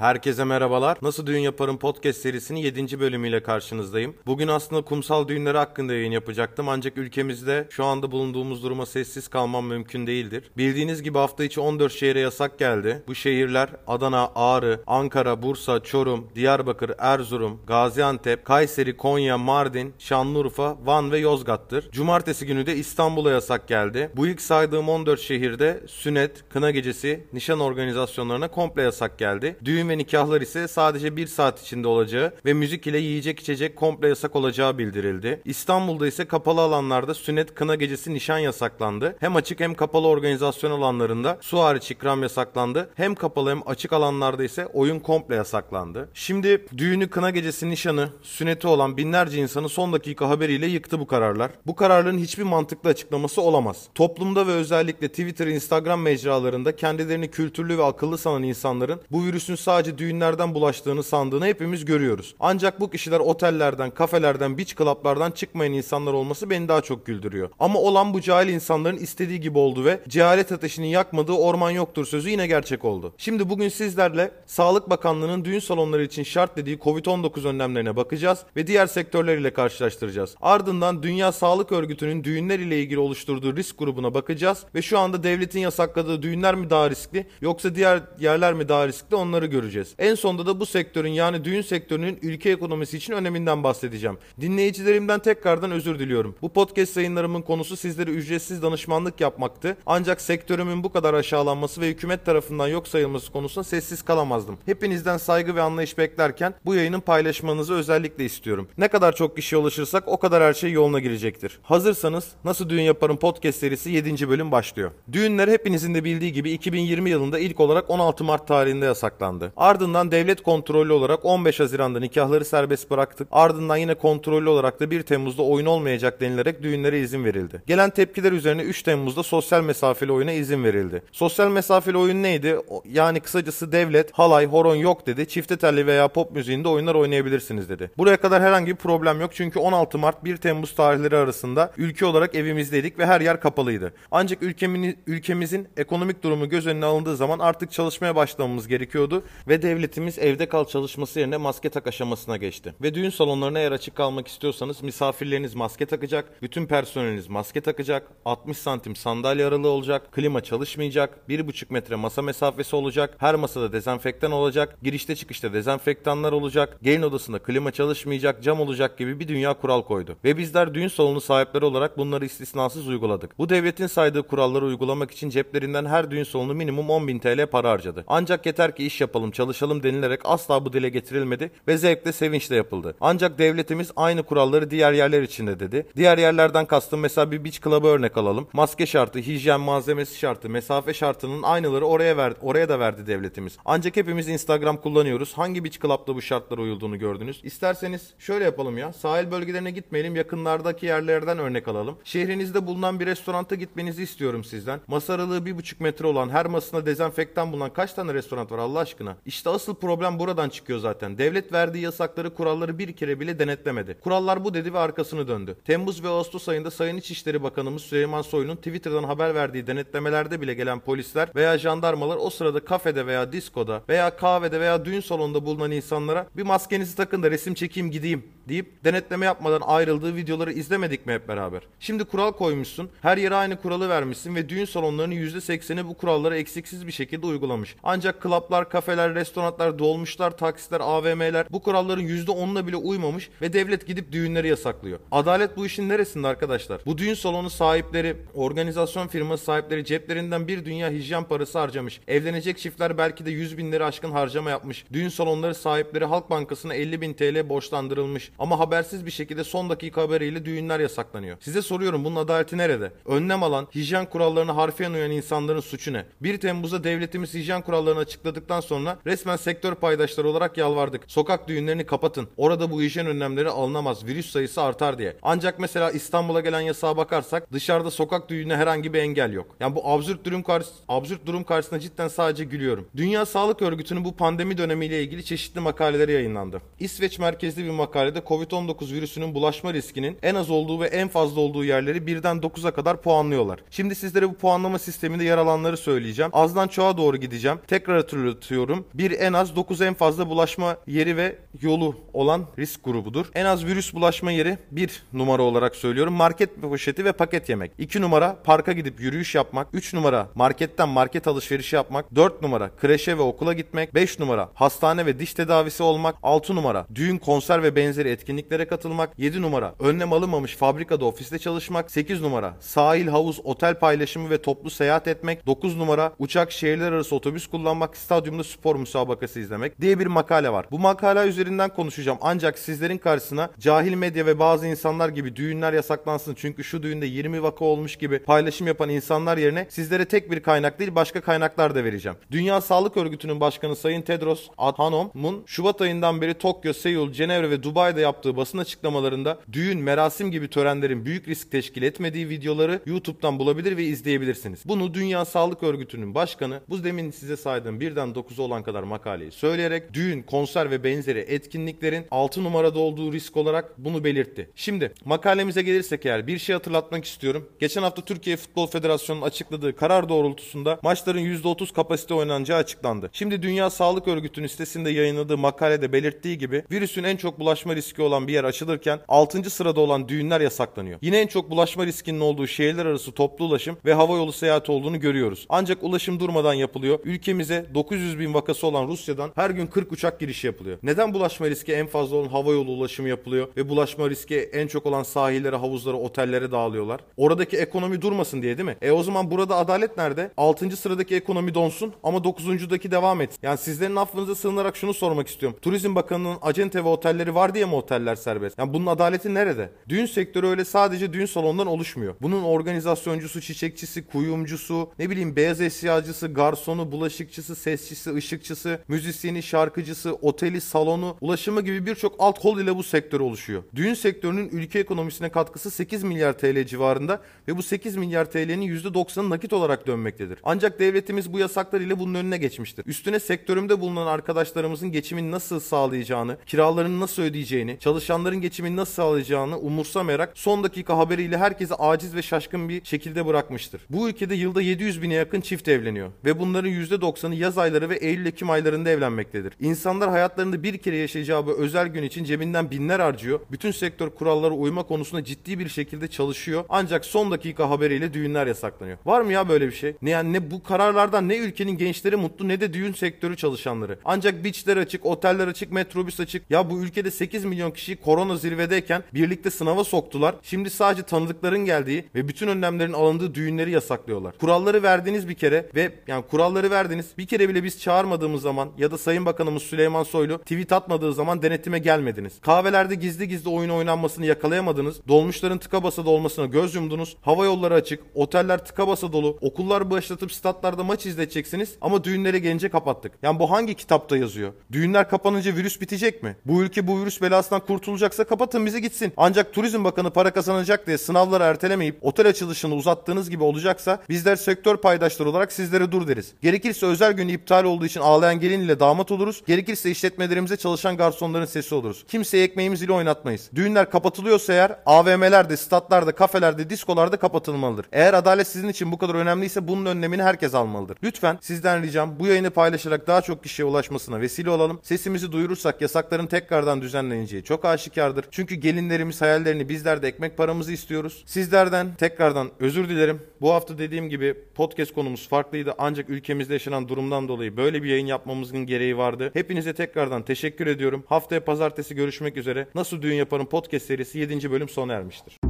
Herkese merhabalar. Nasıl Düğün Yaparım podcast serisinin 7. bölümüyle karşınızdayım. Bugün aslında kumsal düğünleri hakkında yayın yapacaktım ancak ülkemizde şu anda bulunduğumuz duruma sessiz kalmam mümkün değildir. Bildiğiniz gibi hafta içi 14 şehre yasak geldi. Bu şehirler Adana, Ağrı, Ankara, Bursa, Çorum, Diyarbakır, Erzurum, Gaziantep, Kayseri, Konya, Mardin, Şanlıurfa, Van ve Yozgat'tır. Cumartesi günü de İstanbul'a yasak geldi. Bu ilk saydığım 14 şehirde sünnet, kına gecesi, nişan organizasyonlarına komple yasak geldi. Düğün ve nikahlar ise sadece bir saat içinde olacağı ve müzik ile yiyecek içecek komple yasak olacağı bildirildi. İstanbul'da ise kapalı alanlarda sünnet, kına gecesi, nişan yasaklandı. Hem açık hem kapalı organizasyon alanlarında su hariç ikram yasaklandı. Hem kapalı hem açık alanlarda ise oyun komple yasaklandı. Şimdi düğünü, kına gecesi, nişanı, sünneti olan binlerce insanı son dakika haberiyle yıktı bu kararlar. Bu kararların hiçbir mantıklı açıklaması olamaz. Toplumda ve özellikle Twitter, Instagram mecralarında kendilerini kültürlü ve akıllı sanan insanların bu virüsün sadece düğünlerden bulaştığını sandığını hepimiz görüyoruz. Ancak bu kişiler otellerden, kafelerden, beach club'lardan çıkmayan insanlar olması beni daha çok güldürüyor. Ama olan bu cahil insanların istediği gibi oldu ve cehalet ateşinin yakmadığı orman yoktur sözü yine gerçek oldu. Şimdi bugün sizlerle Sağlık Bakanlığı'nın düğün salonları için şart dediği Covid-19 önlemlerine bakacağız ve diğer sektörleriyle karşılaştıracağız. Ardından Dünya Sağlık Örgütü'nün düğünler ile ilgili oluşturduğu risk grubuna bakacağız ve şu anda devletin yasakladığı düğünler mi daha riskli yoksa diğer yerler mi daha riskli onları göreceğiz. En sonunda da bu sektörün yani düğün sektörünün ülke ekonomisi için öneminden bahsedeceğim. Dinleyicilerimden tekrardan özür diliyorum. Bu podcast yayınlarımın konusu sizlere ücretsiz danışmanlık yapmaktı. Ancak sektörümün bu kadar aşağılanması ve hükümet tarafından yok sayılması konusunda sessiz kalamazdım. Hepinizden saygı ve anlayış beklerken bu yayının paylaşmanızı özellikle istiyorum. Ne kadar çok kişiye ulaşırsak o kadar her şey yoluna girecektir. Hazırsanız Nasıl Düğün Yaparım podcast serisi 7. bölüm başlıyor. Düğünler hepinizin de bildiği gibi 2020 yılında ilk olarak 16 Mart tarihinde yasaklandı. Ardından devlet kontrollü olarak 15 Haziran'da nikahları serbest bıraktık. Ardından yine kontrollü olarak da 1 Temmuz'da oyun olmayacak denilerek düğünlere izin verildi. Gelen tepkiler üzerine 3 Temmuz'da sosyal mesafeli oyuna izin verildi. Sosyal mesafeli oyun neydi? Yani kısacası devlet halay, horon yok dedi. Çifte telli veya pop müziğinde oyunlar oynayabilirsiniz dedi. Buraya kadar herhangi bir problem yok çünkü 16 Mart 1 Temmuz tarihleri arasında ülke olarak evimizdeydik ve her yer kapalıydı. Ancak ülkemin, ülkemizin ekonomik durumu göz önüne alındığı zaman artık çalışmaya başlamamız gerekiyordu ve devletimiz evde kal çalışması yerine maske tak aşamasına geçti. Ve düğün salonlarına eğer açık kalmak istiyorsanız misafirleriniz maske takacak, bütün personeliniz maske takacak, 60 santim sandalye aralığı olacak, klima çalışmayacak, 1,5 metre masa mesafesi olacak, her masada dezenfektan olacak, girişte çıkışta dezenfektanlar olacak, gelin odasında klima çalışmayacak, cam olacak gibi bir dünya kural koydu. Ve bizler düğün salonu sahipleri olarak bunları istisnasız uyguladık. Bu devletin saydığı kuralları uygulamak için ceplerinden her düğün salonu minimum 10.000 TL para harcadı. Ancak yeter ki iş yapalım, çalışalım denilerek asla bu dile getirilmedi ve zevkle sevinçle yapıldı. Ancak devletimiz aynı kuralları diğer yerler için de dedi. Diğer yerlerden kastım mesela bir beach club'a örnek alalım. Maske şartı, hijyen malzemesi şartı, mesafe şartının aynıları oraya verdi, oraya da verdi devletimiz. Ancak hepimiz Instagram kullanıyoruz. Hangi beach club'da bu şartlara uyulduğunu gördünüz? İsterseniz şöyle yapalım ya. Sahil bölgelerine gitmeyelim, yakınlardaki yerlerden örnek alalım. Şehrinizde bulunan bir restoranta gitmenizi istiyorum sizden. Masa aralığı 1,5 metre olan, her masasında dezenfektan bulunan kaç tane restoran var Allah aşkına? İşte asıl problem buradan çıkıyor zaten. Devlet verdiği yasakları, kuralları bir kere bile denetlemedi. Kurallar bu dedi ve arkasını döndü. Temmuz ve Ağustos ayında Sayın İçişleri Bakanımız Süleyman Soylu'nun Twitter'dan haber verdiği denetlemelerde bile gelen polisler veya jandarmalar o sırada kafede veya diskoda veya kahvede veya düğün salonunda bulunan insanlara bir maskenizi takın da resim çekeyim gideyim deyip denetleme yapmadan ayrıldığı videoları izlemedik mi hep beraber? Şimdi kural koymuşsun, her yere aynı kuralı vermişsin ve düğün salonlarının %80'i bu kuralları eksiksiz bir şekilde uygulamış. Ancak klaplar, kafeler, restoranlar, dolmuşlar, taksitler, AVM'ler bu kuralların %10'una bile uymamış ve devlet gidip düğünleri yasaklıyor. Adalet bu işin neresinde arkadaşlar? Bu düğün salonu sahipleri, organizasyon firması sahipleri ceplerinden bir dünya hijyen parası harcamış. Evlenecek çiftler belki de 100 bin lira aşkın harcama yapmış. Düğün salonları sahipleri Halk Bankası'na 50 bin TL borçlandırılmış. Ama habersiz bir şekilde son dakika haberiyle düğünler yasaklanıyor. Size soruyorum bunun adaleti nerede? Önlem alan, hijyen kurallarına harfiyen uyan insanların suçu ne? 1 Temmuz'da devletimiz hijyen kurallarını açıkladıktan sonra resmen sektör paydaşları olarak yalvardık. Sokak düğünlerini kapatın. Orada bu hijyen önlemleri alınamaz. Virüs sayısı artar diye. Ancak mesela İstanbul'a gelen yasağa bakarsak dışarıda sokak düğününe herhangi bir engel yok. Yani bu absürt durum karşı absürt durum karşısında cidden sadece gülüyorum. Dünya Sağlık Örgütü'nün bu pandemi dönemiyle ilgili çeşitli makaleleri yayınlandı. İsveç merkezli bir makalede Covid-19 virüsünün bulaşma riskinin en az olduğu ve en fazla olduğu yerleri birden 9'a kadar puanlıyorlar. Şimdi sizlere bu puanlama sisteminde yer alanları söyleyeceğim. Azdan çoğa doğru gideceğim. Tekrar hatırlatıyorum. Bir en az 9 en fazla bulaşma yeri ve yolu olan risk grubudur. En az virüs bulaşma yeri 1 numara olarak söylüyorum. Market poşeti ve paket yemek. 2 numara parka gidip yürüyüş yapmak. 3 numara marketten market alışverişi yapmak. 4 numara kreşe ve okula gitmek. 5 numara hastane ve diş tedavisi olmak. 6 numara düğün, konser ve benzeri etkinliklere katılmak. 7 numara önlem alınmamış fabrikada ofiste çalışmak. 8 numara sahil, havuz, otel paylaşımı ve toplu seyahat etmek. 9 numara uçak, şehirler arası otobüs kullanmak. Stadyumda spor müsabakası izlemek diye bir makale var. Bu makale üzerinden konuşacağım. Ancak sizlerin karşısına cahil medya ve bazı insanlar gibi düğünler yasaklansın çünkü şu düğünde 20 vaka olmuş gibi paylaşım yapan insanlar yerine sizlere tek bir kaynak değil başka kaynaklar da vereceğim. Dünya Sağlık Örgütü'nün başkanı Sayın Tedros Adhanom'un Şubat ayından beri Tokyo, Seul, Cenevre ve Dubai'de yaptığı basın açıklamalarında düğün, merasim gibi törenlerin büyük risk teşkil etmediği videoları YouTube'dan bulabilir ve izleyebilirsiniz. Bunu Dünya Sağlık Örgütü'nün başkanı bu demin size saydığım birden 9'a olan kadar makaleyi söyleyerek düğün, konser ve benzeri etkinliklerin 6 numarada olduğu risk olarak bunu belirtti. Şimdi makalemize gelirsek eğer bir şey hatırlatmak istiyorum. Geçen hafta Türkiye Futbol Federasyonu'nun açıkladığı karar doğrultusunda maçların %30 kapasite oynanacağı açıklandı. Şimdi Dünya Sağlık Örgütü'nün sitesinde yayınladığı makalede belirttiği gibi virüsün en çok bulaşma riski olan bir yer açılırken 6. sırada olan düğünler yasaklanıyor. Yine en çok bulaşma riskinin olduğu şehirler arası toplu ulaşım ve hava yolu seyahati olduğunu görüyoruz. Ancak ulaşım durmadan yapılıyor. Ülkemize 900 bin vakası olan Rusya'dan her gün 40 uçak girişi yapılıyor. Neden bulaşma riski en fazla olan hava yolu ulaşımı yapılıyor ve bulaşma riski en çok olan sahillere, havuzlara, otellere dağılıyorlar? Oradaki ekonomi durmasın diye değil mi? E o zaman burada adalet nerede? 6. sıradaki ekonomi donsun ama 9.daki devam etsin. Yani sizlerin affınıza sığınarak şunu sormak istiyorum. Turizm Bakanı'nın acente ve otelleri var diye mi oteller serbest? Yani bunun adaleti nerede? Düğün sektörü öyle sadece düğün salonundan oluşmuyor. Bunun organizasyoncusu, çiçekçisi, kuyumcusu, ne bileyim beyaz eşyacısı, garsonu, bulaşıkçısı, sesçisi, ışıkçısı, müzisyeni, şarkıcısı, oteli, salonu, ulaşımı gibi birçok alt kol ile bu sektör oluşuyor. Düğün sektörünün ülke ekonomisine katkısı 8 milyar TL civarında ve bu 8 milyar TL'nin %90'ı nakit olarak dönmektedir. Ancak devletimiz bu yasaklar ile bunun önüne geçmiştir. Üstüne sektörümde bulunan arkadaşlarımızın geçimini nasıl sağlayacağını, kiralarını nasıl ödeyeceğini, çalışanların geçimini nasıl sağlayacağını umursamayarak son dakika haberiyle herkesi aciz ve şaşkın bir şekilde bırakmıştır. Bu ülkede yılda 700 bine yakın çift evleniyor ve bunların %90'ı yaz ayları ve Eylül-Ekim aylarında evlenmektedir. İnsanlar hayatlarında bir kere yaşayacağı bu özel gün için cebinden binler harcıyor. Bütün sektör kurallara uyma konusunda ciddi bir şekilde çalışıyor. Ancak son dakika haberiyle düğünler yasaklanıyor. Var mı ya böyle bir şey? Ne yani ne bu kararlardan ne ülkenin gençleri mutlu ne de düğün sektörü çalışanları. Ancak beachler açık, oteller açık, metrobüs açık. Ya bu ülkede 8 milyon kişiyi korona zirvedeyken birlikte sınava soktular. Şimdi sadece tanıdıkların geldiği ve bütün önlemlerin alındığı düğünleri yasaklıyorlar. Kuralları verdiğiniz bir kere ve yani kuralları verdiniz. Bir kere bile biz çağırmadığımız zaman ya da Sayın Bakanımız Süleyman Soylu tweet atmadığı zaman denetime gelmediniz. Kahvelerde gizli gizli oyun oynanmasını yakalayamadınız. Dolmuşların tıka basa dolmasına göz yumdunuz. Hava yolları açık, oteller tıka basa dolu. Okullar başlatıp statlarda maç izleteceksiniz ama düğünlere gelince kapattık. Yani bu hangi kitapta yazıyor? Düğünler kapanınca virüs bitecek mi? Bu ülke bu virüs belasından kurtulacaksa kapatın bizi gitsin. Ancak Turizm Bakanı para kazanacak diye sınavları ertelemeyip otel açılışını uzattığınız gibi olacaksa bizler sektör paydaşları olarak sizlere dur deriz. Gerekirse özel günü iptal olduğu için ağlayan gelin ile damat oluruz. Gerekirse işletmelerimize çalışan garsonların sesi oluruz. Kimseye ekmeğimiz ile oynatmayız. Düğünler kapatılıyorsa eğer AVM'lerde, statlarda, kafelerde, diskolarda kapatılmalıdır. Eğer adalet sizin için bu kadar önemliyse bunun önlemini herkes almalıdır. Lütfen sizden ricam bu yayını paylaşarak daha çok kişiye ulaşmasına vesile olalım. Sesimizi duyurursak yasakların tekrardan düzenleneceği çok aşikardır. Çünkü gelinlerimiz hayallerini bizler de ekmek paramızı istiyoruz. Sizlerden tekrardan özür dilerim. Bu hafta dediğim gibi podcast konumuz farklıydı ancak ülkemizde yaşanan durumdan dolayı böyle bir yayın yapmamızın gereği vardı. Hepinize tekrardan teşekkür ediyorum. Haftaya pazartesi görüşmek üzere. Nasıl Düğün Yaparım podcast serisi 7. bölüm sona ermiştir.